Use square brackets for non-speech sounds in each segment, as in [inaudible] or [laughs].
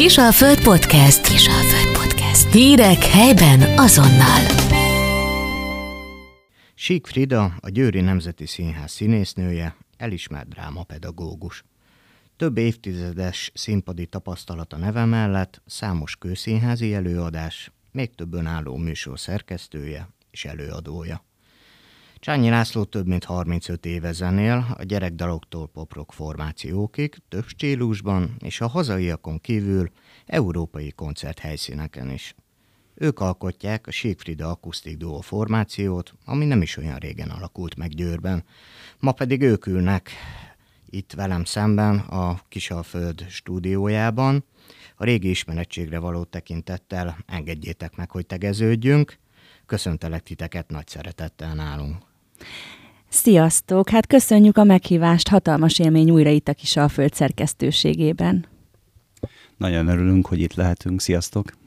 Kisalföld Podcast. Kisalföld Podcast. Hírek helyben azonnal. Sík Frida, a Győri Nemzeti Színház színésznője, elismert drámapedagógus. Több évtizedes színpadi tapasztalata neve mellett számos kőszínházi előadás, még több önálló műsor szerkesztője és előadója. Csányi László több mint 35 éve zenél, a gyerekdaloktól poprok formációkig, több stílusban, és a hazaiakon kívül európai koncerthelyszíneken is. Ők alkotják a Siegfrieda Akusztik Duo formációt, ami nem is olyan régen alakult meg Győrben. Ma pedig ők ülnek itt velem szemben a Kisalföld stúdiójában. A régi ismerettségre való tekintettel engedjétek meg, hogy tegeződjünk. Köszöntelek titeket nagy szeretettel nálunk. Sziasztok! Hát köszönjük a meghívást, hatalmas élmény újra itt a Kisalföld szerkesztőségében. Nagyon örülünk, hogy itt lehetünk. Sziasztok!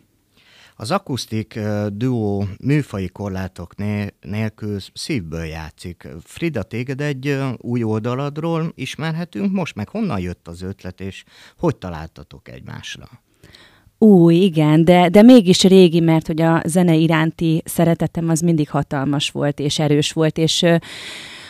Az akusztik duó műfai korlátok nélkül szívből játszik. Frida, téged egy új oldaladról ismerhetünk most, meg honnan jött az ötlet, és hogy találtatok egymásra? Új, igen, de, de mégis régi, mert hogy a zene iránti szeretetem az mindig hatalmas volt, és erős volt, és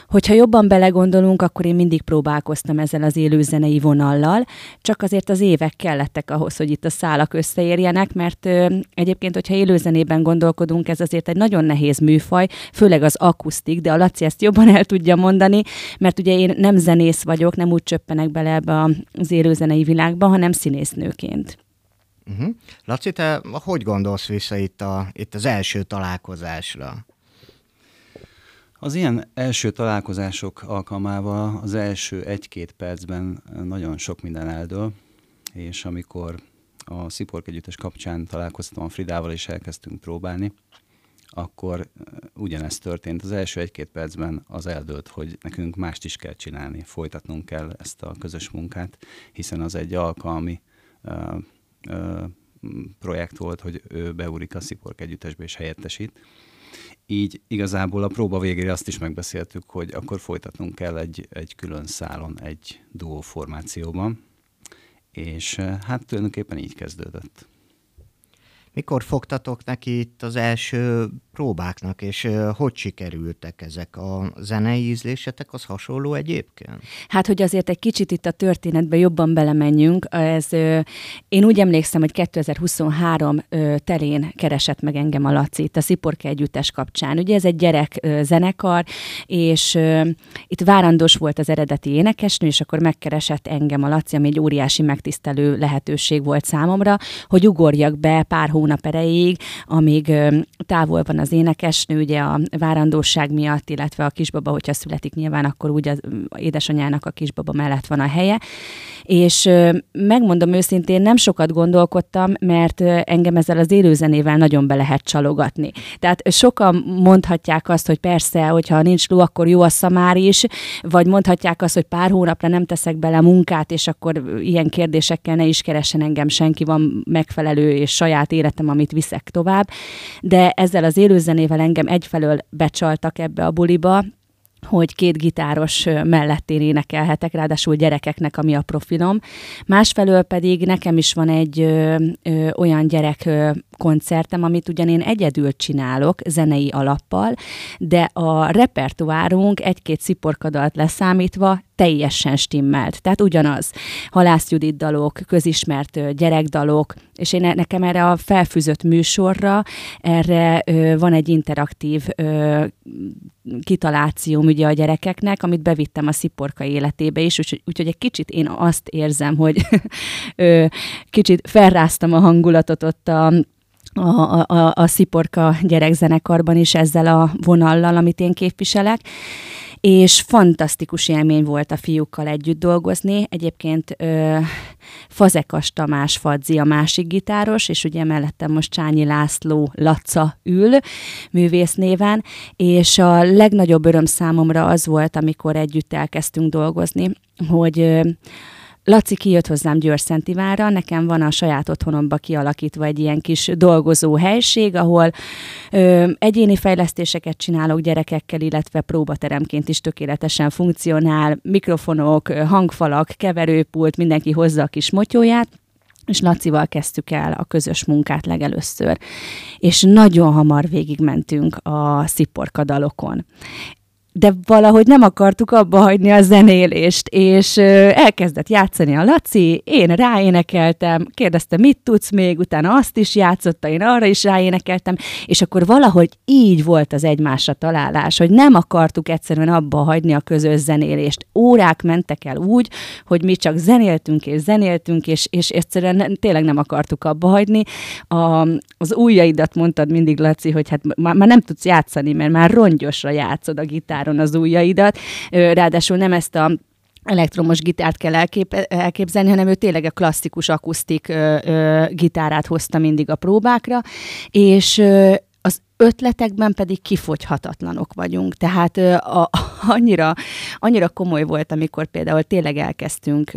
hogyha jobban belegondolunk, akkor én mindig próbálkoztam ezzel az élőzenei vonallal, csak azért az évek kellettek ahhoz, hogy itt a szálak összeérjenek, mert ö, egyébként, hogyha élőzenében gondolkodunk, ez azért egy nagyon nehéz műfaj, főleg az akusztik, de a Laci ezt jobban el tudja mondani, mert ugye én nem zenész vagyok, nem úgy csöppenek bele ebbe az élőzenei világba, hanem színésznőként. Uh-huh. Laci, te hogy gondolsz vissza itt, a, itt az első találkozásra? Az ilyen első találkozások alkalmával az első egy-két percben nagyon sok minden eldől, és amikor a Szipork Együttes kapcsán találkoztam a Fridával, és elkezdtünk próbálni, akkor ugyanezt történt. Az első egy-két percben az eldőlt, hogy nekünk mást is kell csinálni, folytatnunk kell ezt a közös munkát, hiszen az egy alkalmi uh, uh, projekt volt, hogy ő beúrik a Szipork Együttesbe és helyettesít így igazából a próba végére azt is megbeszéltük, hogy akkor folytatnunk kell egy, egy külön szálon, egy duó formációban, és hát tulajdonképpen így kezdődött. Mikor fogtatok neki itt az első próbáknak, és hogy sikerültek ezek a zenei ízlésetek, az hasonló egyébként? Hát, hogy azért egy kicsit itt a történetbe jobban belemenjünk, ez, én úgy emlékszem, hogy 2023 telén keresett meg engem a Laci, itt a Sziporka Együttes kapcsán. Ugye ez egy gyerek zenekar, és itt várandós volt az eredeti énekesnő, és akkor megkeresett engem a Laci, ami egy óriási megtisztelő lehetőség volt számomra, hogy ugorjak be pár hónap erejéig, amíg távol van az énekesnő, ugye a várandóság miatt, illetve a kisbaba, hogyha születik nyilván, akkor úgy az édesanyának a kisbaba mellett van a helye. És megmondom őszintén, nem sokat gondolkodtam, mert engem ezzel az élőzenével nagyon be lehet csalogatni. Tehát sokan mondhatják azt, hogy persze, hogyha nincs ló, akkor jó a szamár is, vagy mondhatják azt, hogy pár hónapra nem teszek bele munkát, és akkor ilyen kérdésekkel ne is keressen engem senki, van megfelelő és saját életem, amit viszek tovább. De ezzel az élőzenével engem egyfelől becsaltak ebbe a buliba, hogy két gitáros mellett én énekelhetek, ráadásul gyerekeknek, ami a profilom. Másfelől pedig nekem is van egy ö, ö, olyan gyerek ö, koncertem, amit ugyan én egyedül csinálok, zenei alappal, de a repertoárunk egy-két sziporkadalt leszámítva teljesen stimmelt. Tehát ugyanaz. Halász Judit dalok, közismert gyerekdalok, és én nekem erre a felfűzött műsorra, erre ö, van egy interaktív ö, kitalációm ugye a gyerekeknek, amit bevittem a sziporka életébe is, úgyhogy úgy, egy kicsit én azt érzem, hogy [laughs] ö, kicsit felráztam a hangulatot ott a a, a, a Sziporka gyerekzenekarban is ezzel a vonallal, amit én képviselek és fantasztikus élmény volt a fiúkkal együtt dolgozni. Egyébként ö, Fazekas Tamás Fadzi a másik gitáros, és ugye mellettem most Csányi László Laca ül, művész néven, és a legnagyobb öröm számomra az volt, amikor együtt elkezdtünk dolgozni, hogy ö, Laci kijött hozzám Győr-Szentivára, nekem van a saját otthonomba kialakítva egy ilyen kis dolgozó helység, ahol ö, egyéni fejlesztéseket csinálok gyerekekkel, illetve próbateremként is tökéletesen funkcionál, mikrofonok, hangfalak, keverőpult, mindenki hozza a kis motyóját, és Lacival kezdtük el a közös munkát legelőször, és nagyon hamar végigmentünk a sziporka dalokon de valahogy nem akartuk abba hagyni a zenélést, és elkezdett játszani a Laci, én ráénekeltem, kérdezte, mit tudsz még, utána azt is játszotta, én arra is ráénekeltem, és akkor valahogy így volt az egymásra találás, hogy nem akartuk egyszerűen abba hagyni a közös zenélést. Órák mentek el úgy, hogy mi csak zenéltünk és zenéltünk, és, és egyszerűen tényleg nem akartuk abba hagyni. A, az ujjaidat mondtad mindig, Laci, hogy hát már, már nem tudsz játszani, mert már rongyosra játszod a gitár gitáron az ujjaidat, ráadásul nem ezt a elektromos gitárt kell elkép, elképzelni, hanem ő tényleg a klasszikus akusztik ö, ö, gitárát hozta mindig a próbákra, és ö, ötletekben pedig kifogyhatatlanok vagyunk. Tehát a, annyira, annyira komoly volt, amikor például tényleg elkezdtünk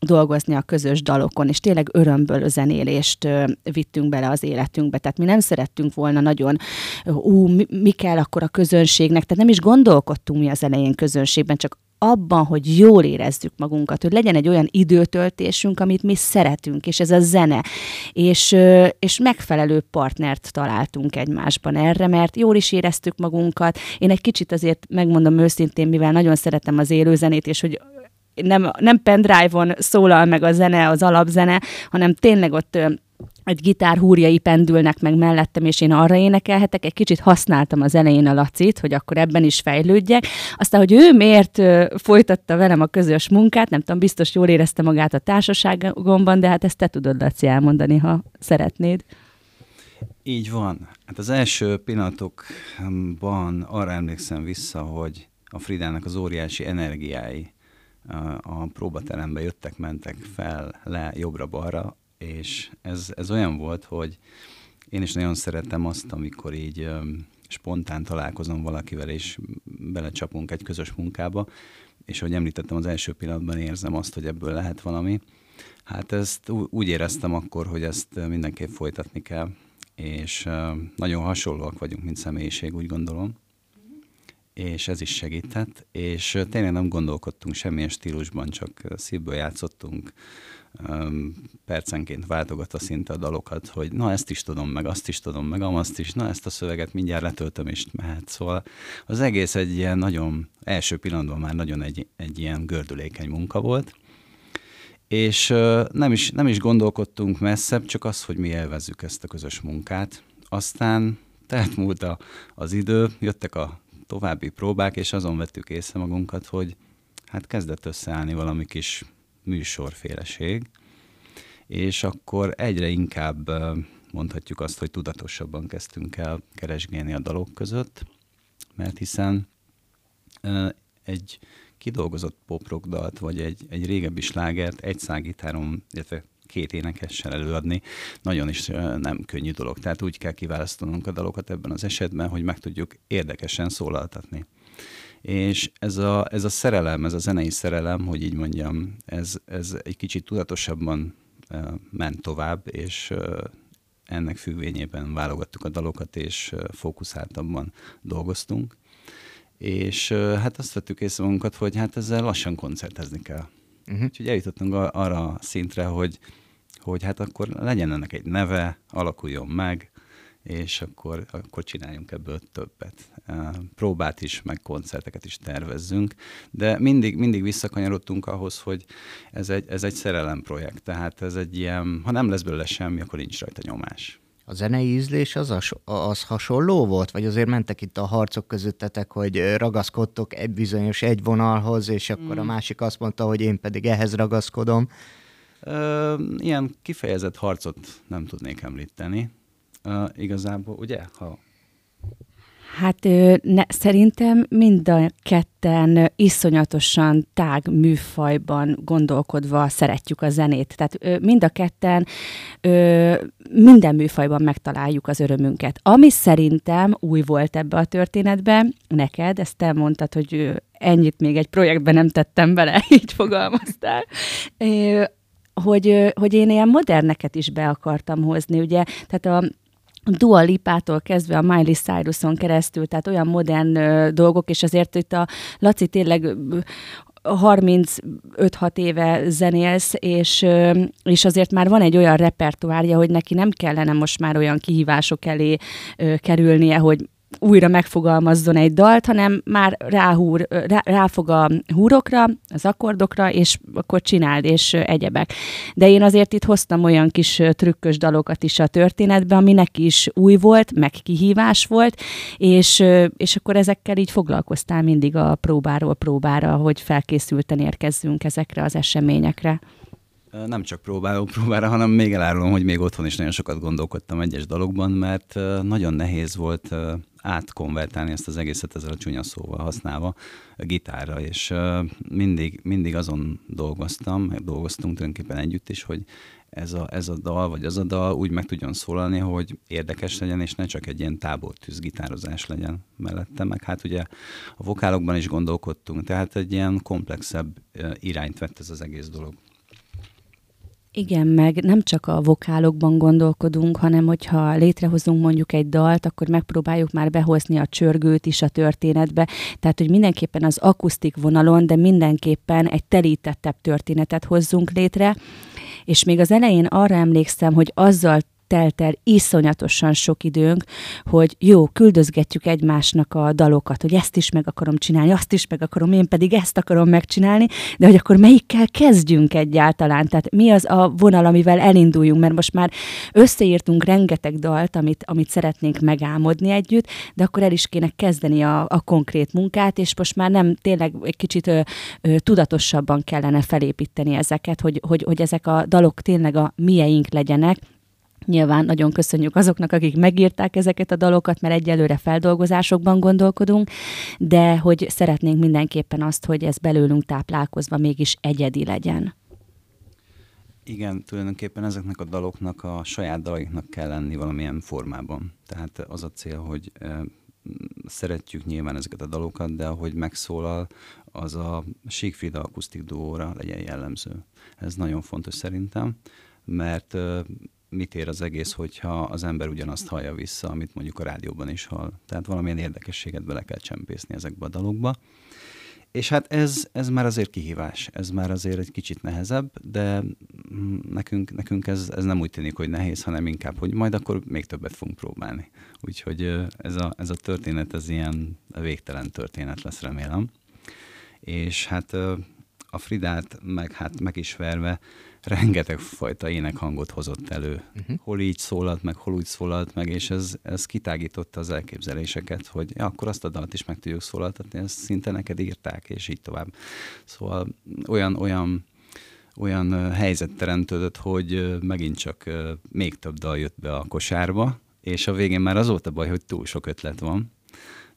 dolgozni a közös dalokon, és tényleg örömből zenélést vittünk bele az életünkbe. Tehát mi nem szerettünk volna nagyon, ú, mi, mi kell akkor a közönségnek, tehát nem is gondolkodtunk mi az elején közönségben, csak abban, hogy jól érezzük magunkat, hogy legyen egy olyan időtöltésünk, amit mi szeretünk, és ez a zene. És, és megfelelő partnert találtunk egymásban erre, mert jól is éreztük magunkat. Én egy kicsit azért megmondom őszintén, mivel nagyon szeretem az élőzenét, és hogy nem, nem pendrive-on szólal meg a zene, az alapzene, hanem tényleg ott egy gitár húrjai pendülnek meg mellettem, és én arra énekelhetek. Egy kicsit használtam az elején a Lacit, hogy akkor ebben is fejlődjek. Aztán, hogy ő miért folytatta velem a közös munkát, nem tudom, biztos jól érezte magát a társaságomban, de hát ezt te tudod, Laci, elmondani, ha szeretnéd. Így van. Hát az első pillanatokban arra emlékszem vissza, hogy a Fridának az óriási energiái a próbaterembe jöttek, mentek fel, le, jobbra-balra, és ez, ez olyan volt, hogy én is nagyon szeretem azt, amikor így spontán találkozom valakivel, és belecsapunk egy közös munkába, és ahogy említettem, az első pillanatban érzem azt, hogy ebből lehet valami. Hát ezt úgy éreztem akkor, hogy ezt mindenképp folytatni kell, és nagyon hasonlóak vagyunk, mint személyiség, úgy gondolom és ez is segített, és tényleg nem gondolkodtunk semmilyen stílusban, csak szívből játszottunk, percenként váltogatva szinte a dalokat, hogy na ezt is tudom, meg azt is tudom, meg azt is, na ezt a szöveget mindjárt letöltöm, és mehet. Szóval az egész egy ilyen nagyon, első pillanatban már nagyon egy, egy ilyen gördülékeny munka volt, és nem is, nem is gondolkodtunk messzebb, csak az, hogy mi élvezzük ezt a közös munkát. Aztán tehát múlt a, az idő, jöttek a további próbák, és azon vettük észre magunkat, hogy hát kezdett összeállni valami kis műsorféleség, és akkor egyre inkább mondhatjuk azt, hogy tudatosabban kezdtünk el keresgélni a dalok között, mert hiszen egy kidolgozott poprock dalt, vagy egy, egy régebbi slágert egy szágitáron, illetve két énekessel előadni, nagyon is nem könnyű dolog. Tehát úgy kell kiválasztanunk a dalokat ebben az esetben, hogy meg tudjuk érdekesen szólaltatni. És ez a, ez a szerelem, ez a zenei szerelem, hogy így mondjam, ez, ez egy kicsit tudatosabban ment tovább, és ennek függvényében válogattuk a dalokat, és fókuszáltabban dolgoztunk. És hát azt vettük észre magunkat, hogy hát ezzel lassan koncertezni kell. Uh-huh. Úgyhogy eljutottunk arra a szintre, hogy, hogy hát akkor legyen ennek egy neve, alakuljon meg, és akkor, akkor csináljunk ebből többet. Próbát is, meg koncerteket is tervezzünk, de mindig, mindig visszakanyarodtunk ahhoz, hogy ez egy, ez egy szerelem projekt, tehát ez egy ilyen, ha nem lesz belőle semmi, akkor nincs rajta nyomás. A zenei ízlés az, az, az hasonló volt? Vagy azért mentek itt a harcok közöttetek, hogy ragaszkodtok egy bizonyos egy vonalhoz, és akkor mm. a másik azt mondta, hogy én pedig ehhez ragaszkodom? Ö, ilyen kifejezett harcot nem tudnék említeni. Ö, igazából, ugye? Ha Hát ne, szerintem mind a ketten iszonyatosan tág műfajban gondolkodva szeretjük a zenét. Tehát mind a ketten minden műfajban megtaláljuk az örömünket. Ami szerintem új volt ebbe a történetbe, neked, ezt te mondtad, hogy ennyit még egy projektben nem tettem bele, [laughs] így fogalmaztál, hogy, hogy én ilyen moderneket is be akartam hozni, ugye, tehát a Dua Lipától kezdve a Miley Cyruson keresztül, tehát olyan modern ö, dolgok, és azért itt a Laci tényleg 35-6 éve zenélsz, és, és azért már van egy olyan repertoárja, hogy neki nem kellene most már olyan kihívások elé kerülnie, hogy újra megfogalmazzon egy dalt, hanem már ráhúr, rá, ráfog a húrokra, az akkordokra, és akkor csináld, és egyebek. De én azért itt hoztam olyan kis trükkös dalokat is a történetbe, ami neki is új volt, meg kihívás volt, és, és akkor ezekkel így foglalkoztál mindig a próbáról próbára, hogy felkészülten érkezzünk ezekre az eseményekre. Nem csak próbáló próbára, hanem még elárulom, hogy még otthon is nagyon sokat gondolkodtam egyes dalokban, mert nagyon nehéz volt átkonvertálni ezt az egészet ezzel a csúnya szóval használva a gitárra, és mindig, mindig azon dolgoztam, dolgoztunk tulajdonképpen együtt is, hogy ez a, ez a dal, vagy az a dal úgy meg tudjon szólalni, hogy érdekes legyen, és ne csak egy ilyen tábortűz gitározás legyen mellette, meg hát ugye a vokálokban is gondolkodtunk, tehát egy ilyen komplexebb irányt vett ez az egész dolog. Igen, meg nem csak a vokálokban gondolkodunk, hanem hogyha létrehozunk mondjuk egy dalt, akkor megpróbáljuk már behozni a csörgőt is a történetbe. Tehát, hogy mindenképpen az akusztik vonalon, de mindenképpen egy telítettebb történetet hozzunk létre. És még az elején arra emlékszem, hogy azzal telt el iszonyatosan sok időnk, hogy jó, küldözgetjük egymásnak a dalokat, hogy ezt is meg akarom csinálni, azt is meg akarom, én pedig ezt akarom megcsinálni, de hogy akkor melyikkel kezdjünk egyáltalán? Tehát mi az a vonal, amivel elinduljunk, mert most már összeírtunk rengeteg dalt, amit, amit szeretnénk megálmodni együtt, de akkor el is kéne kezdeni a, a konkrét munkát, és most már nem tényleg egy kicsit ö, ö, tudatosabban kellene felépíteni ezeket, hogy, hogy, hogy ezek a dalok tényleg a mieink legyenek, Nyilván nagyon köszönjük azoknak, akik megírták ezeket a dalokat, mert egyelőre feldolgozásokban gondolkodunk, de hogy szeretnénk mindenképpen azt, hogy ez belőlünk táplálkozva mégis egyedi legyen. Igen, tulajdonképpen ezeknek a daloknak a saját dalaiknak kell lenni valamilyen formában. Tehát az a cél, hogy szeretjük nyilván ezeket a dalokat, de ahogy megszólal, az a Siegfried akusztik duóra legyen jellemző. Ez nagyon fontos szerintem, mert mit ér az egész, hogyha az ember ugyanazt hallja vissza, amit mondjuk a rádióban is hall. Tehát valamilyen érdekességet bele kell csempészni ezekbe a dalokba. És hát ez, ez már azért kihívás, ez már azért egy kicsit nehezebb, de nekünk, nekünk ez, ez nem úgy tűnik, hogy nehéz, hanem inkább, hogy majd akkor még többet fogunk próbálni. Úgyhogy ez a, ez a történet, ez ilyen végtelen történet lesz, remélem. És hát a Fridát meg, hát megismerve rengeteg fajta énekhangot hozott elő. Uh-huh. Hol így szólalt meg, hol úgy szólalt meg, és ez, ez kitágította az elképzeléseket, hogy ja, akkor azt a dalt is meg tudjuk szólaltatni, ezt szinte neked írták, és így tovább. Szóval olyan, olyan olyan helyzet teremtődött, hogy megint csak még több dal jött be a kosárba, és a végén már az volt a baj, hogy túl sok ötlet van,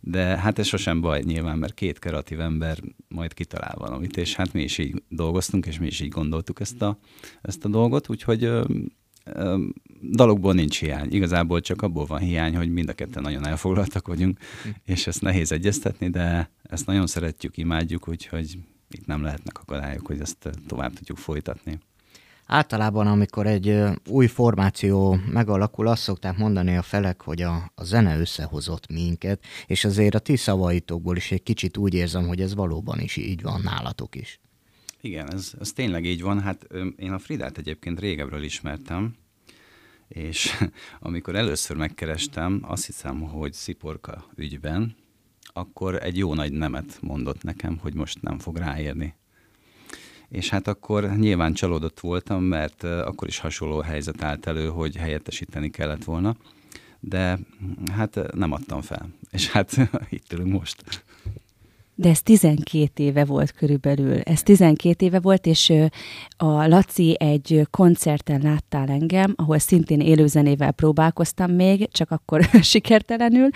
de hát ez sosem baj nyilván, mert két kreatív ember majd kitalál valamit, és hát mi is így dolgoztunk, és mi is így gondoltuk ezt a, ezt a dolgot, úgyhogy ö, ö, dalokból nincs hiány. Igazából csak abból van hiány, hogy mind a ketten nagyon elfoglaltak vagyunk, és ezt nehéz egyeztetni, de ezt nagyon szeretjük, imádjuk, úgyhogy itt nem lehetnek akadályok, hogy ezt tovább tudjuk folytatni. Általában, amikor egy új formáció megalakul, azt szokták mondani a felek, hogy a, a zene összehozott minket, és azért a ti szavaitokból is egy kicsit úgy érzem, hogy ez valóban is így van nálatok is. Igen, ez, ez tényleg így van. Hát én a Fridát egyébként régebről ismertem, és [laughs] amikor először megkerestem, azt hiszem, hogy Sziporka ügyben, akkor egy jó nagy nemet mondott nekem, hogy most nem fog ráérni és hát akkor nyilván csalódott voltam, mert akkor is hasonló helyzet állt elő, hogy helyettesíteni kellett volna, de hát nem adtam fel, és hát [laughs] itt ülünk most. De ez 12 éve volt körülbelül. Ez 12 éve volt, és a Laci egy koncerten láttál engem, ahol szintén élőzenével próbálkoztam még, csak akkor [laughs] sikertelenül,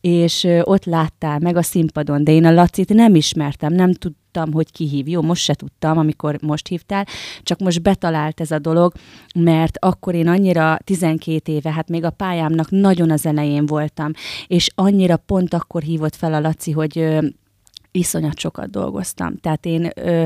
és ott láttál meg a színpadon, de én a Lacit nem ismertem, nem tudtam, hogy ki hív. Jó, most se tudtam, amikor most hívtál, csak most betalált ez a dolog, mert akkor én annyira 12 éve, hát még a pályámnak nagyon az elején voltam, és annyira pont akkor hívott fel a Laci, hogy iszonyat sokat dolgoztam. Tehát én ö,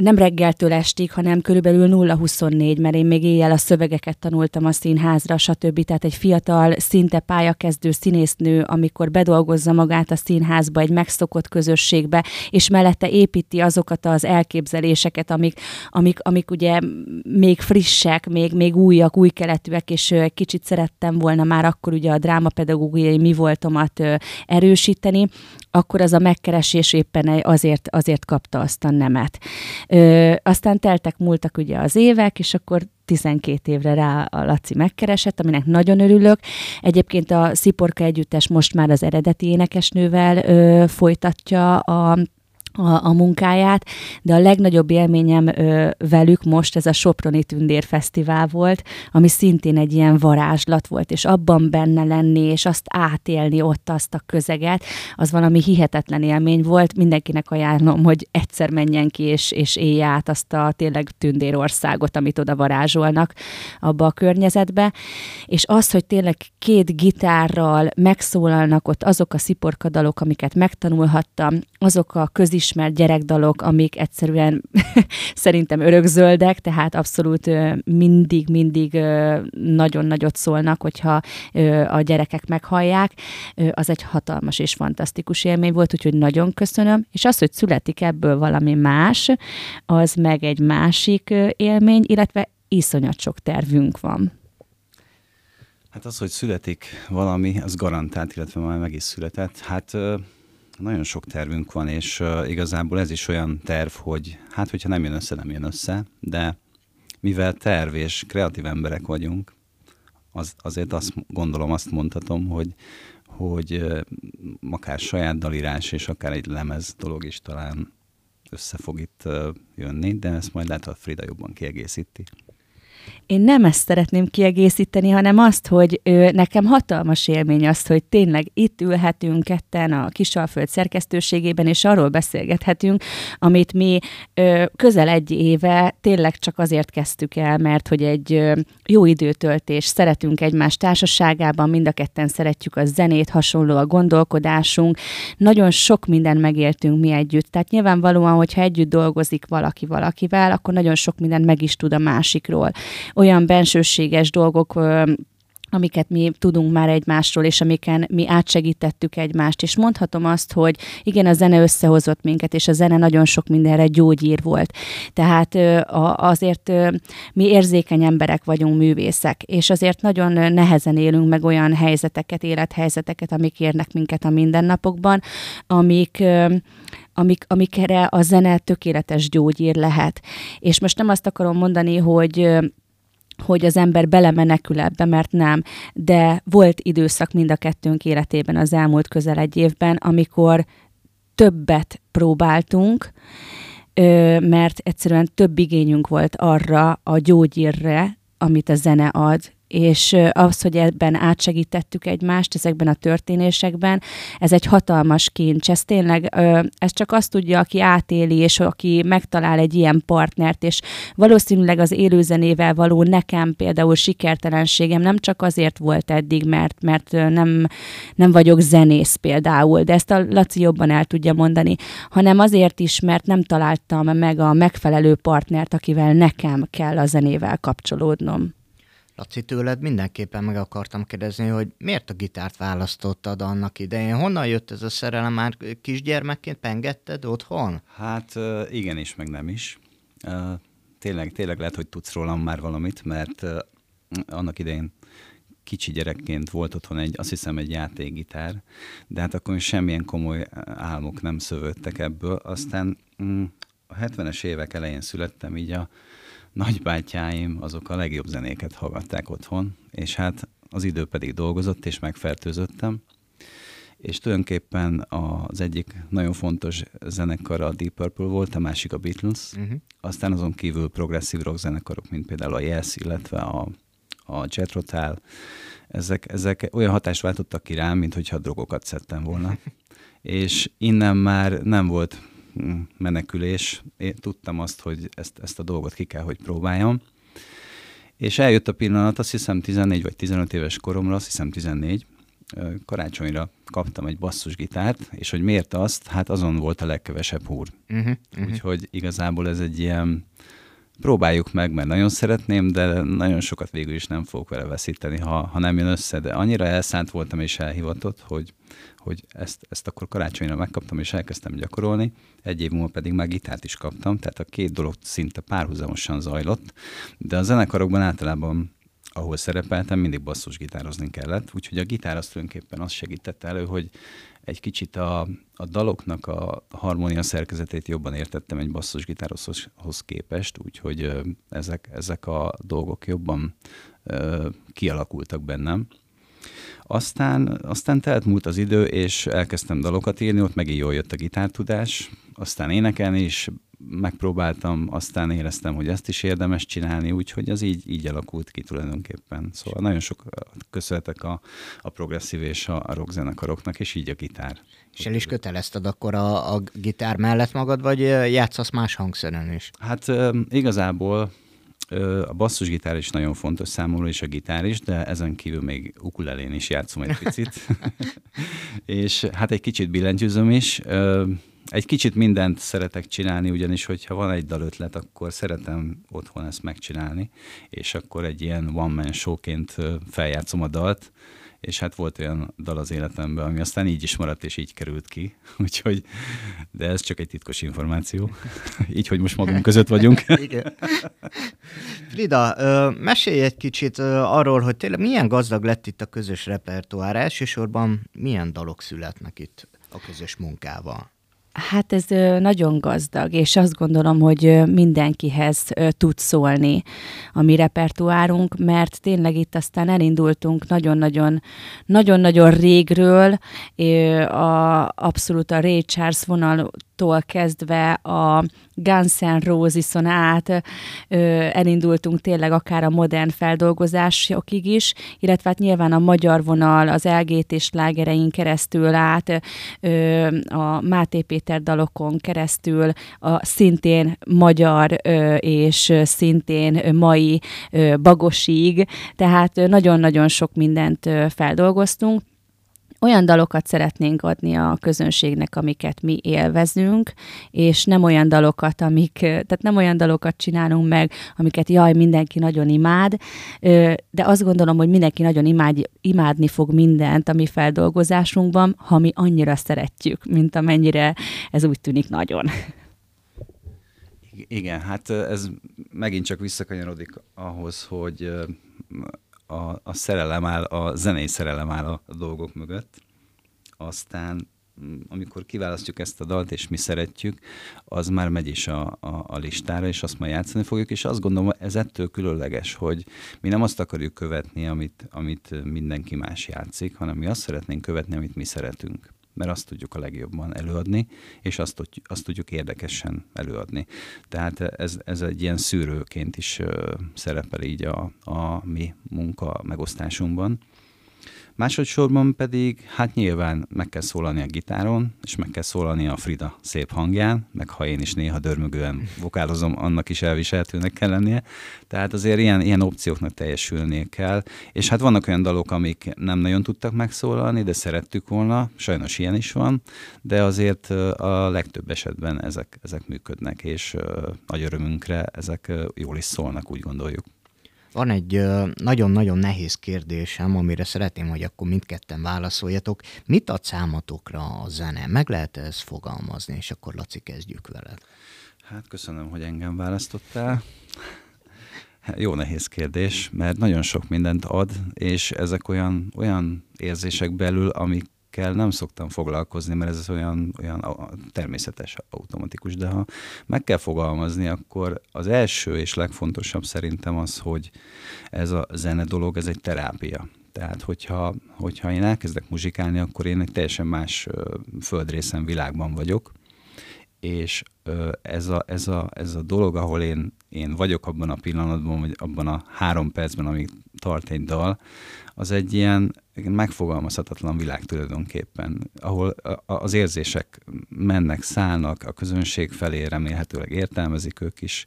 nem reggeltől estig, hanem körülbelül 0-24, mert én még éjjel a szövegeket tanultam a színházra, stb. Tehát egy fiatal, szinte pályakezdő színésznő, amikor bedolgozza magát a színházba, egy megszokott közösségbe, és mellette építi azokat az elképzeléseket, amik, amik, amik ugye még frissek, még, még újak, új keletűek, és kicsit szerettem volna már akkor ugye a drámapedagógiai mi voltomat erősíteni, akkor az a megkeresés éppen azért, azért kapta azt a nemet. Ö, aztán teltek, múltak ugye az évek, és akkor 12 évre rá a Laci megkeresett, aminek nagyon örülök. Egyébként a Sziporka Együttes most már az eredeti énekesnővel ö, folytatja a a, a munkáját, de a legnagyobb élményem ö, velük most ez a Soproni Tündér Fesztivál volt, ami szintén egy ilyen varázslat volt, és abban benne lenni, és azt átélni ott azt a közeget, az valami hihetetlen élmény volt. Mindenkinek ajánlom, hogy egyszer menjen ki, és, és élje át azt a tényleg tündérországot, amit oda varázsolnak abba a környezetbe. És az, hogy tényleg két gitárral megszólalnak ott azok a sziporkadalok, amiket megtanulhattam, azok a közis ismert gyerekdalok, amik egyszerűen [laughs] szerintem örökzöldek, tehát abszolút mindig-mindig nagyon nagyot szólnak, hogyha a gyerekek meghallják. Az egy hatalmas és fantasztikus élmény volt, úgyhogy nagyon köszönöm. És az, hogy születik ebből valami más, az meg egy másik élmény, illetve iszonyat sok tervünk van. Hát az, hogy születik valami, az garantált, illetve már meg is született. Hát nagyon sok tervünk van, és uh, igazából ez is olyan terv, hogy hát, hogyha nem jön össze, nem jön össze, de mivel terv és kreatív emberek vagyunk, az, azért azt gondolom, azt mondhatom, hogy, hogy uh, akár saját dalírás és akár egy lemez dolog is talán össze fog itt uh, jönni, de ezt majd lehet, hogy Frida jobban kiegészíti. Én nem ezt szeretném kiegészíteni, hanem azt, hogy ö, nekem hatalmas élmény az, hogy tényleg itt ülhetünk ketten a Kisalföld szerkesztőségében, és arról beszélgethetünk, amit mi ö, közel egy éve tényleg csak azért kezdtük el, mert hogy egy ö, jó időtöltés, szeretünk egymás társaságában, mind a ketten szeretjük a zenét, hasonló a gondolkodásunk, nagyon sok minden megéltünk mi együtt. Tehát nyilvánvalóan, hogyha együtt dolgozik valaki valakivel, akkor nagyon sok mindent meg is tud a másikról olyan bensőséges dolgok amiket mi tudunk már egymásról, és amiken mi átsegítettük egymást. És mondhatom azt, hogy igen, a zene összehozott minket, és a zene nagyon sok mindenre gyógyír volt. Tehát azért mi érzékeny emberek vagyunk, művészek, és azért nagyon nehezen élünk meg olyan helyzeteket, élethelyzeteket, amik érnek minket a mindennapokban, amik amik, amikre a zene tökéletes gyógyír lehet. És most nem azt akarom mondani, hogy hogy az ember belemenekül ebbe, mert nem. De volt időszak mind a kettőnk életében az elmúlt közel egy évben, amikor többet próbáltunk, mert egyszerűen több igényünk volt arra a gyógyírre, amit a zene ad, és az, hogy ebben átsegítettük egymást, ezekben a történésekben, ez egy hatalmas kincs. Ez tényleg, ez csak azt tudja, aki átéli, és aki megtalál egy ilyen partnert, és valószínűleg az élőzenével való nekem például sikertelenségem nem csak azért volt eddig, mert, mert nem, nem vagyok zenész például, de ezt a Laci jobban el tudja mondani, hanem azért is, mert nem találtam meg a megfelelő partnert, akivel nekem kell a zenével kapcsolódnom. Laci, tőled mindenképpen meg akartam kérdezni, hogy miért a gitárt választottad annak idején? Honnan jött ez a szerelem? Már kisgyermekként pengetted otthon? Hát igen is, meg nem is. Tényleg, tényleg lehet, hogy tudsz rólam már valamit, mert annak idején kicsi gyerekként volt otthon egy, azt hiszem egy játékgitár, de hát akkor semmilyen komoly álmok nem szövődtek ebből. Aztán mm, a 70-es évek elején születtem, így a nagybátyáim azok a legjobb zenéket hallgatták otthon, és hát az idő pedig dolgozott, és megfertőzöttem. És tulajdonképpen az egyik nagyon fontos zenekar a Deep Purple volt, a másik a Beatles, uh-huh. aztán azon kívül progresszív rock zenekarok, mint például a Yes, illetve a, a Jet Rotal, ezek, ezek olyan hatást váltottak ki rám, mint hogyha drogokat szedtem volna. [laughs] és innen már nem volt menekülés. Én tudtam azt, hogy ezt, ezt a dolgot ki kell, hogy próbáljam. És eljött a pillanat, azt hiszem 14 vagy 15 éves koromra, azt hiszem 14, karácsonyra kaptam egy basszusgitárt, és hogy miért azt? Hát azon volt a legkevesebb húr. Uh-huh, uh-huh. Úgyhogy igazából ez egy ilyen, próbáljuk meg, mert nagyon szeretném, de nagyon sokat végül is nem fogok vele veszíteni, ha, ha nem jön össze. De annyira elszánt voltam és elhivatott, hogy, hogy ezt, ezt akkor karácsonyra megkaptam, és elkezdtem gyakorolni. Egy év múlva pedig már gitárt is kaptam, tehát a két dolog szinte párhuzamosan zajlott, de a zenekarokban általában ahol szerepeltem, mindig basszusgitározni kellett, úgyhogy a gitár azt tulajdonképpen azt segítette elő, hogy egy kicsit a, a daloknak a harmónia szerkezetét jobban értettem egy basszusgitárhoz képest, úgyhogy ezek, ezek a dolgok jobban ö, kialakultak bennem. Aztán, aztán telt múlt az idő, és elkezdtem dalokat írni, ott megint jól jött a gitártudás, aztán énekelni is megpróbáltam, aztán éreztem, hogy ezt is érdemes csinálni, úgyhogy az így, így alakult ki tulajdonképpen. Szóval nagyon sok köszönhetek a, a progresszív és a, a rock zenekaroknak, és így a gitár. És el is kötelezted akkor a, a gitár mellett magad, vagy játszasz más hangszeren is? Hát igazából a basszusgitár is nagyon fontos számomra, és a gitár is, de ezen kívül még ukulelén is játszom egy picit. [laughs] [laughs] és hát egy kicsit billentyűzöm is. Egy kicsit mindent szeretek csinálni, ugyanis hogyha van egy dalötlet, akkor szeretem otthon ezt megcsinálni, és akkor egy ilyen one-man showként feljátszom a dalt, és hát volt olyan dal az életemben, ami aztán így is maradt, és így került ki, [laughs] úgyhogy, de ez csak egy titkos információ, [laughs] így, hogy most magunk között vagyunk. [laughs] Igen. Frida, mesélj egy kicsit arról, hogy tényleg milyen gazdag lett itt a közös repertoár, elsősorban milyen dalok születnek itt a közös munkával? Hát ez nagyon gazdag, és azt gondolom, hogy mindenkihez tud szólni a mi repertoárunk, mert tényleg itt aztán elindultunk nagyon-nagyon nagyon-nagyon régről, a, abszolút a Ray Charles vonal tól kezdve a Guns N' Roses-on át ö, elindultunk tényleg akár a modern feldolgozásokig is, illetve hát nyilván a magyar vonal, az LGT és lágerein keresztül át, ö, a Máté Péter dalokon keresztül, a szintén magyar ö, és szintén mai ö, bagosig, tehát nagyon-nagyon sok mindent ö, feldolgoztunk olyan dalokat szeretnénk adni a közönségnek, amiket mi élvezünk, és nem olyan dalokat, amik, tehát nem olyan dalokat csinálunk meg, amiket jaj, mindenki nagyon imád, de azt gondolom, hogy mindenki nagyon imád, imádni fog mindent a mi feldolgozásunkban, ha mi annyira szeretjük, mint amennyire ez úgy tűnik nagyon. Igen, hát ez megint csak visszakanyarodik ahhoz, hogy a, a szerelem áll, a zenei szerelem áll a, dolgok mögött. Aztán mm, amikor kiválasztjuk ezt a dalt, és mi szeretjük, az már megy is a, a, a listára, és azt majd játszani fogjuk, és azt gondolom, ez ettől különleges, hogy mi nem azt akarjuk követni, amit, amit mindenki más játszik, hanem mi azt szeretnénk követni, amit mi szeretünk mert azt tudjuk a legjobban előadni, és azt, azt tudjuk érdekesen előadni. Tehát ez, ez egy ilyen szűrőként is szerepel így a, a mi munka megosztásunkban. Másodszorban pedig, hát nyilván meg kell szólalni a gitáron, és meg kell szólalni a Frida szép hangján, meg ha én is néha dörmögően vokálozom, annak is elviselhetőnek kell lennie. Tehát azért ilyen, ilyen opcióknak teljesülnie kell. És hát vannak olyan dalok, amik nem nagyon tudtak megszólalni, de szerettük volna, sajnos ilyen is van, de azért a legtöbb esetben ezek, ezek működnek, és nagy örömünkre ezek jól is szólnak, úgy gondoljuk. Van egy nagyon-nagyon nehéz kérdésem, amire szeretném, hogy akkor mindketten válaszoljatok. Mit ad számotokra a zene? Meg lehet ezt fogalmazni, és akkor Laci kezdjük veled. Hát köszönöm, hogy engem választottál. Jó nehéz kérdés, mert nagyon sok mindent ad, és ezek olyan, olyan érzések belül, amik ezekkel nem szoktam foglalkozni, mert ez olyan, olyan természetes, automatikus, de ha meg kell fogalmazni, akkor az első és legfontosabb szerintem az, hogy ez a zene dolog, ez egy terápia. Tehát, hogyha, hogyha én elkezdek muzsikálni, akkor én egy teljesen más földrészen, világban vagyok, és ez a, ez, a, ez a dolog, ahol én, én vagyok abban a pillanatban, vagy abban a három percben, amíg tart egy dal, az egy ilyen megfogalmazhatatlan világ tulajdonképpen, ahol az érzések mennek, szállnak a közönség felé, remélhetőleg értelmezik ők is,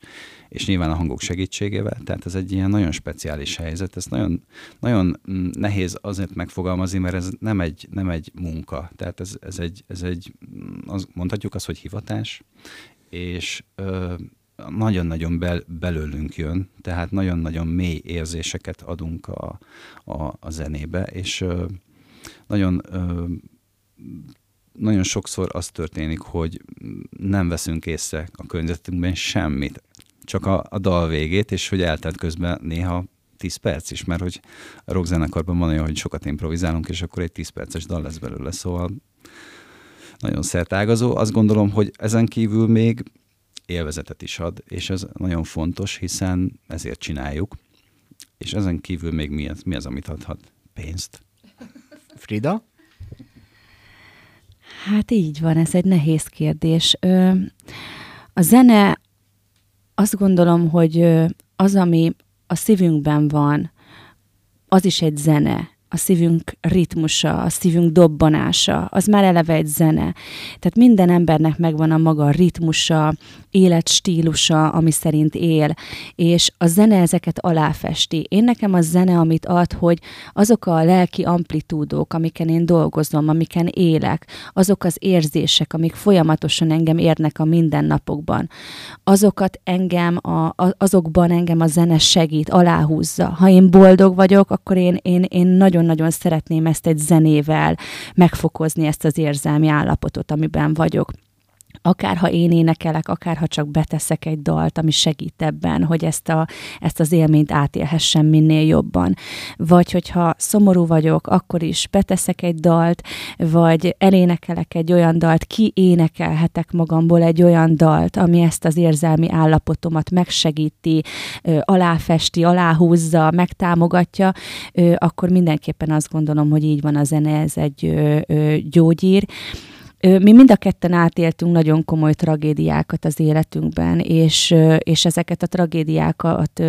és nyilván a hangok segítségével, tehát ez egy ilyen nagyon speciális helyzet, ez nagyon, nagyon nehéz azért megfogalmazni, mert ez nem egy, nem egy munka, tehát ez, ez egy, ez egy az, mondhatjuk azt, hogy hivatás, és ö, nagyon-nagyon bel, belőlünk jön, tehát nagyon-nagyon mély érzéseket adunk a, a, a zenébe, és nagyon nagyon sokszor az történik, hogy nem veszünk észre a környezetünkben semmit, csak a, a dal végét, és hogy eltelt közben néha 10 perc is, mert hogy a rockzenekarban van olyan, hogy sokat improvizálunk, és akkor egy 10 perces dal lesz belőle, szóval nagyon szertágazó. Azt gondolom, hogy ezen kívül még élvezetet is ad, és ez nagyon fontos, hiszen ezért csináljuk. És ezen kívül még mi az, mi az amit adhat? Pénzt. Frida? Hát így van, ez egy nehéz kérdés. A zene azt gondolom, hogy az, ami a szívünkben van, az is egy zene a szívünk ritmusa, a szívünk dobbanása, az már eleve egy zene. Tehát minden embernek megvan a maga ritmusa, életstílusa, ami szerint él, és a zene ezeket aláfesti. Én nekem a zene, amit ad, hogy azok a lelki amplitúdók, amiken én dolgozom, amiken élek, azok az érzések, amik folyamatosan engem érnek a mindennapokban, azokat engem, a, azokban engem a zene segít, aláhúzza. Ha én boldog vagyok, akkor én, én, én nagyon nagyon-nagyon szeretném ezt egy zenével megfokozni, ezt az érzelmi állapotot, amiben vagyok akár ha én énekelek, akár ha csak beteszek egy dalt, ami segít ebben, hogy ezt, a, ezt az élményt átélhessem minél jobban. Vagy hogyha szomorú vagyok, akkor is beteszek egy dalt, vagy elénekelek egy olyan dalt, ki énekelhetek magamból egy olyan dalt, ami ezt az érzelmi állapotomat megsegíti, aláfesti, aláhúzza, megtámogatja, akkor mindenképpen azt gondolom, hogy így van a zene, ez egy gyógyír. Mi mind a ketten átéltünk nagyon komoly tragédiákat az életünkben, és, és ezeket a tragédiákat,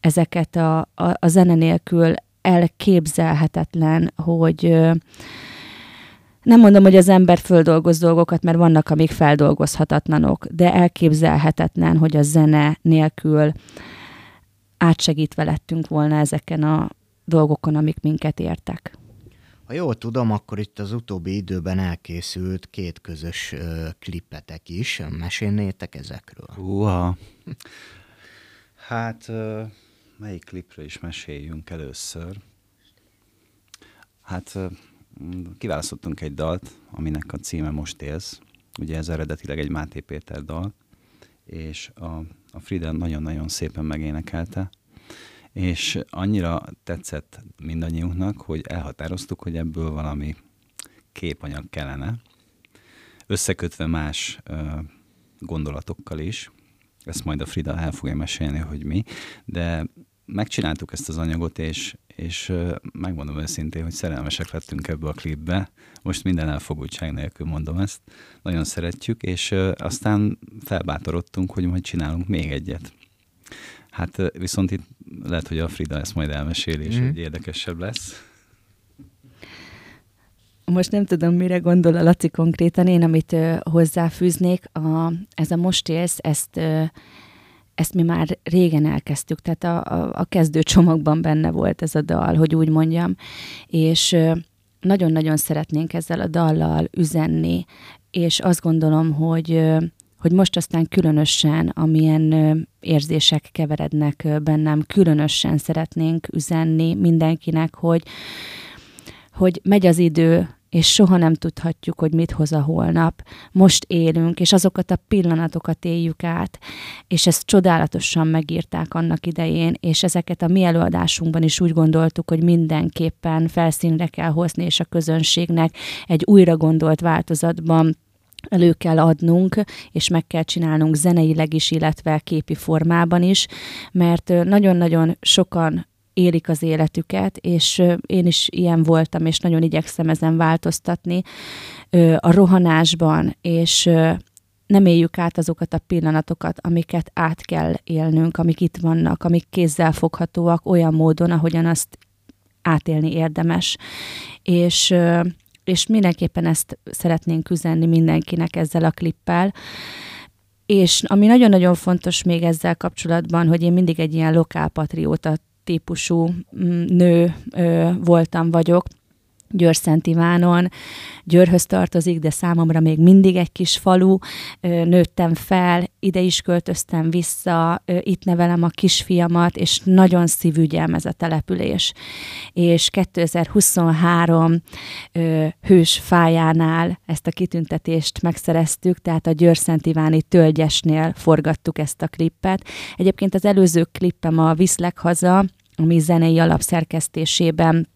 ezeket a, a, a zene nélkül elképzelhetetlen, hogy nem mondom, hogy az ember földolgoz dolgokat, mert vannak, amik feldolgozhatatlanok, de elképzelhetetlen, hogy a zene nélkül átsegítve lettünk volna ezeken a dolgokon, amik minket értek. Ha jól tudom, akkor itt az utóbbi időben elkészült két közös uh, klippetek is. Mesélnétek ezekről? Uha. Hát, uh, melyik klipről is meséljünk először? Hát, kiválasztottunk egy dalt, aminek a címe Most élsz. Ugye ez eredetileg egy Máté Péter dal, és a, a Frida nagyon-nagyon szépen megénekelte és annyira tetszett mindannyiunknak, hogy elhatároztuk, hogy ebből valami képanyag kellene, összekötve más ö, gondolatokkal is, ezt majd a Frida el fogja mesélni, hogy mi, de megcsináltuk ezt az anyagot, és, és megmondom őszintén, hogy szerelmesek lettünk ebbe a klipbe. Most minden elfogultság nélkül mondom ezt. Nagyon szeretjük, és aztán felbátorodtunk, hogy majd csinálunk még egyet. Hát viszont itt lehet, hogy a Frida ezt majd elmeséli, és mm. egy érdekesebb lesz. Most nem tudom, mire gondol a Laci konkrétan. Én, amit ö, hozzáfűznék, a, ez a most élsz, ezt, ö, ezt mi már régen elkezdtük, tehát a, a, a kezdőcsomagban benne volt ez a dal, hogy úgy mondjam, és ö, nagyon-nagyon szeretnénk ezzel a dallal üzenni, és azt gondolom, hogy hogy most aztán különösen, amilyen érzések keverednek bennem, különösen szeretnénk üzenni mindenkinek, hogy, hogy megy az idő, és soha nem tudhatjuk, hogy mit hoz a holnap. Most élünk, és azokat a pillanatokat éljük át, és ezt csodálatosan megírták annak idején, és ezeket a mi előadásunkban is úgy gondoltuk, hogy mindenképpen felszínre kell hozni, és a közönségnek egy újra gondolt változatban elő kell adnunk, és meg kell csinálnunk zeneileg is, illetve képi formában is, mert nagyon-nagyon sokan élik az életüket, és én is ilyen voltam, és nagyon igyekszem ezen változtatni a rohanásban, és nem éljük át azokat a pillanatokat, amiket át kell élnünk, amik itt vannak, amik kézzel foghatóak olyan módon, ahogyan azt átélni érdemes. És, és mindenképpen ezt szeretnénk üzenni mindenkinek ezzel a klippel. És ami nagyon-nagyon fontos még ezzel kapcsolatban, hogy én mindig egy ilyen lokálpatrióta típusú mm, nő ö, voltam, vagyok, Győr-Szent Ivánon, Győrhöz tartozik, de számomra még mindig egy kis falu. Nőttem fel, ide is költöztem vissza, itt nevelem a kisfiamat, és nagyon szívügyelm ez a település. És 2023 hős fájánál ezt a kitüntetést megszereztük, tehát a Győr-Szent Iváni tölgyesnél forgattuk ezt a klippet. Egyébként az előző klippem a Viszlek haza, ami zenei alapszerkesztésében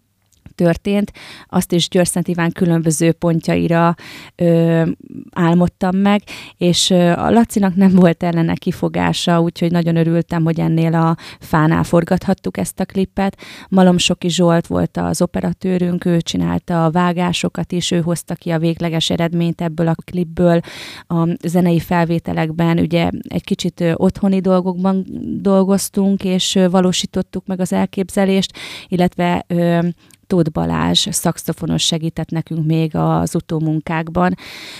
történt, azt is Györszent Iván különböző pontjaira ö, álmodtam meg, és ö, a Lacinak nem volt ellene kifogása, úgyhogy nagyon örültem, hogy ennél a fánál forgathattuk ezt a klippet. Malom Soki Zsolt volt az operatőrünk, ő csinálta a vágásokat is, ő hozta ki a végleges eredményt ebből a klipből. A zenei felvételekben ugye egy kicsit otthoni dolgokban dolgoztunk, és valósítottuk meg az elképzelést, illetve Tóth Balázs szakszofonos segített nekünk még az utómunkákban.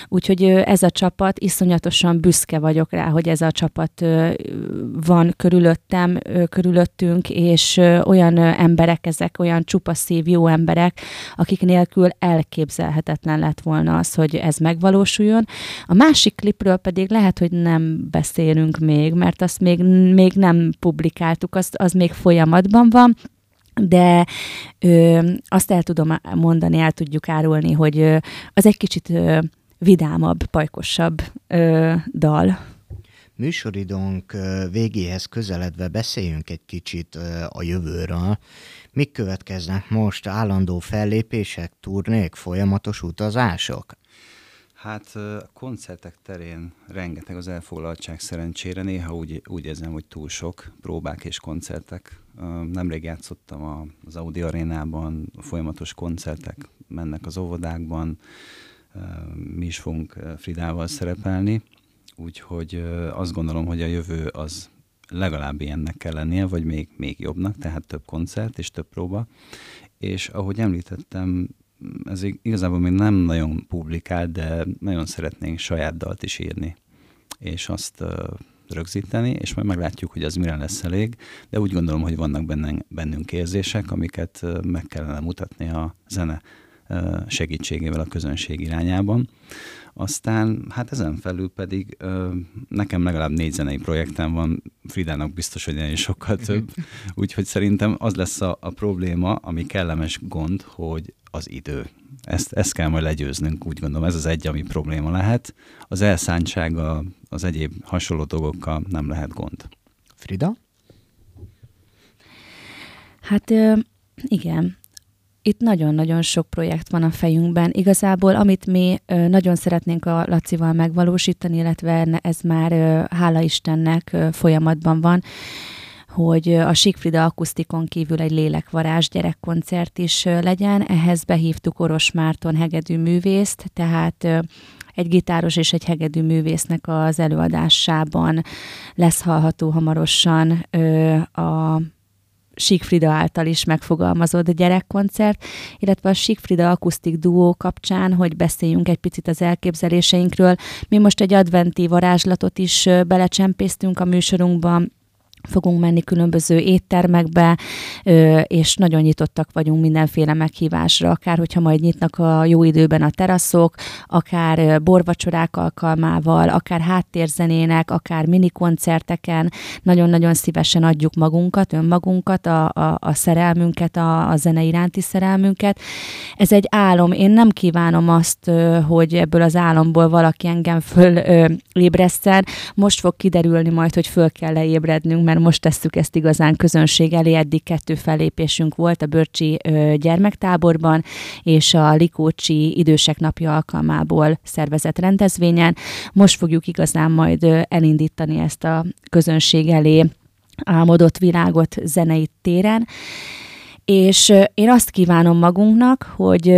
Úgyhogy ez a csapat, iszonyatosan büszke vagyok rá, hogy ez a csapat van körülöttem, körülöttünk, és olyan emberek ezek, olyan csupa szív, jó emberek, akik nélkül elképzelhetetlen lett volna az, hogy ez megvalósuljon. A másik klipről pedig lehet, hogy nem beszélünk még, mert azt még, még nem publikáltuk, az, az még folyamatban van, de ö, azt el tudom mondani, el tudjuk árulni, hogy ö, az egy kicsit ö, vidámabb, pajkosabb ö, dal. Műsoridónk végéhez közeledve beszéljünk egy kicsit a jövőről. Mik következnek most? Állandó fellépések, turnék, folyamatos utazások? Hát koncertek terén rengeteg az elfoglaltság szerencsére. Néha úgy, úgy érzem, hogy túl sok próbák és koncertek. Nemrég játszottam az Audi arénában, folyamatos koncertek mennek az óvodákban, mi is fogunk Fridával szerepelni, úgyhogy azt gondolom, hogy a jövő az legalább ilyennek kell lennie, vagy még, még jobbnak, tehát több koncert és több próba. És ahogy említettem, ez igazából még nem nagyon publikált, de nagyon szeretnénk saját dalt is írni, és azt rögzíteni, és majd meglátjuk, hogy az mire lesz elég, de úgy gondolom, hogy vannak bennünk, bennünk érzések, amiket meg kellene mutatni a zene segítségével a közönség irányában. Aztán hát ezen felül pedig nekem legalább négy zenei projektem van, Fridának biztos, hogy ennél sokkal több, úgyhogy szerintem az lesz a, a probléma, ami kellemes gond, hogy az idő. Ezt, ezt kell majd legyőznünk, úgy gondolom, ez az egy, ami probléma lehet. Az elszántsága, az egyéb hasonló dolgokkal nem lehet gond. Frida? Hát igen, itt nagyon-nagyon sok projekt van a fejünkben. Igazából, amit mi nagyon szeretnénk a Lacival megvalósítani, illetve ez már, hála Istennek, folyamatban van, hogy a Sikfrida akusztikon kívül egy lélekvarázs gyerekkoncert is legyen. Ehhez behívtuk Oros Márton hegedű művészt, tehát egy gitáros és egy hegedű művésznek az előadásában lesz hallható hamarosan a Sikfrida által is megfogalmazott gyerekkoncert, illetve a Sikfrida akusztik duó kapcsán, hogy beszéljünk egy picit az elképzeléseinkről. Mi most egy adventi varázslatot is belecsempésztünk a műsorunkban, fogunk menni különböző éttermekbe, és nagyon nyitottak vagyunk mindenféle meghívásra, akár hogyha majd nyitnak a jó időben a teraszok, akár borvacsorák alkalmával, akár háttérzenének, akár minikoncerteken, nagyon-nagyon szívesen adjuk magunkat, önmagunkat, a, a, a szerelmünket, a, a zene iránti szerelmünket. Ez egy álom. Én nem kívánom azt, hogy ebből az álomból valaki engem föl ébreszten. Most fog kiderülni majd, hogy föl kell leébrednünk, mert most tesszük ezt igazán közönség elé. Eddig kettő fellépésünk volt a Börcsi gyermektáborban, és a Likócsi idősek napja alkalmából szervezett rendezvényen. Most fogjuk igazán majd elindítani ezt a közönség elé álmodott világot zenei téren. És én azt kívánom magunknak, hogy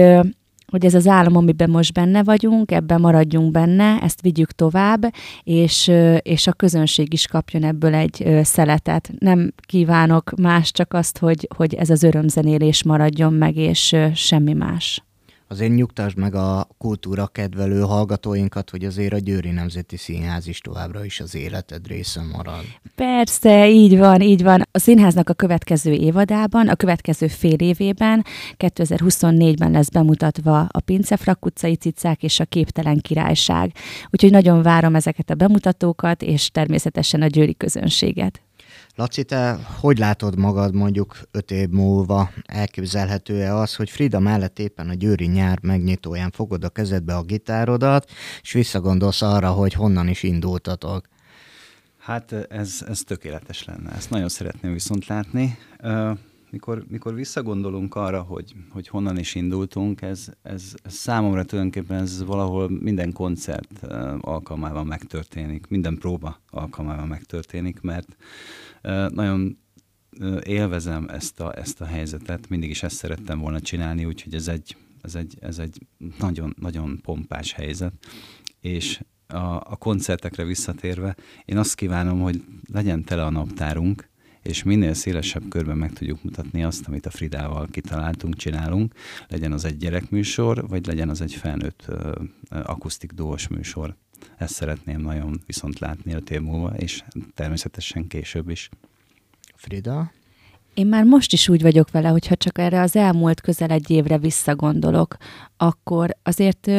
hogy ez az álom, amiben most benne vagyunk, ebben maradjunk benne, ezt vigyük tovább, és, és a közönség is kapjon ebből egy szeletet. Nem kívánok más, csak azt, hogy, hogy ez az örömzenélés maradjon meg, és semmi más azért nyugtasd meg a kultúra kedvelő hallgatóinkat, hogy azért a Győri Nemzeti Színház is továbbra is az életed része marad. Persze, így van, így van. A színháznak a következő évadában, a következő fél évében, 2024-ben lesz bemutatva a Pincefrak utcai cicák és a Képtelen Királyság. Úgyhogy nagyon várom ezeket a bemutatókat, és természetesen a győri közönséget. Laci, te hogy látod magad mondjuk öt év múlva? Elképzelhető-e az, hogy Frida mellett éppen a Győri nyár megnyitóján fogod a kezedbe a gitárodat, és visszagondolsz arra, hogy honnan is indultatok? Hát ez, ez tökéletes lenne. Ezt nagyon szeretném viszont látni. Mikor, mikor visszagondolunk arra, hogy, hogy honnan is indultunk, ez, ez, számomra tulajdonképpen ez valahol minden koncert alkalmával megtörténik, minden próba alkalmával megtörténik, mert nagyon élvezem ezt a, ezt a helyzetet, mindig is ezt szerettem volna csinálni, úgyhogy ez egy, ez egy, ez egy nagyon, nagyon pompás helyzet, és a, a koncertekre visszatérve, én azt kívánom, hogy legyen tele a naptárunk, és minél szélesebb körben meg tudjuk mutatni azt, amit a Fridával kitaláltunk, csinálunk, legyen az egy gyerekműsor, vagy legyen az egy felnőtt akusztik dós műsor. Ezt szeretném nagyon viszont látni a év múlva, és természetesen később is. Frida? Én már most is úgy vagyok vele, hogyha csak erre az elmúlt közel egy évre visszagondolok, akkor azért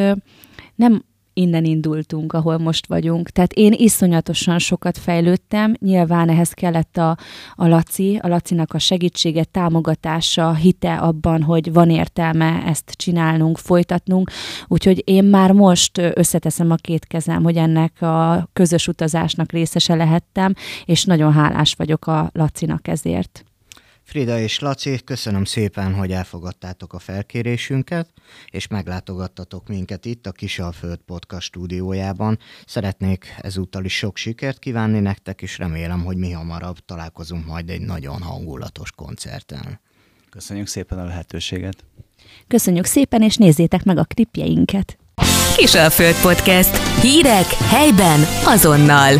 nem innen indultunk, ahol most vagyunk. Tehát én iszonyatosan sokat fejlődtem, nyilván ehhez kellett a, a Laci, a Lacinak a segítsége, támogatása, hite abban, hogy van értelme ezt csinálnunk, folytatnunk, úgyhogy én már most összeteszem a két kezem, hogy ennek a közös utazásnak részese lehettem, és nagyon hálás vagyok a Lacinak ezért. Frida és Laci, köszönöm szépen, hogy elfogadtátok a felkérésünket, és meglátogattatok minket itt a Kisalföld Podcast stúdiójában. Szeretnék ezúttal is sok sikert kívánni nektek, és remélem, hogy mi hamarabb találkozunk majd egy nagyon hangulatos koncerten. Köszönjük szépen a lehetőséget. Köszönjük szépen, és nézzétek meg a klipjeinket. Kisalföld Podcast. Hírek helyben azonnal.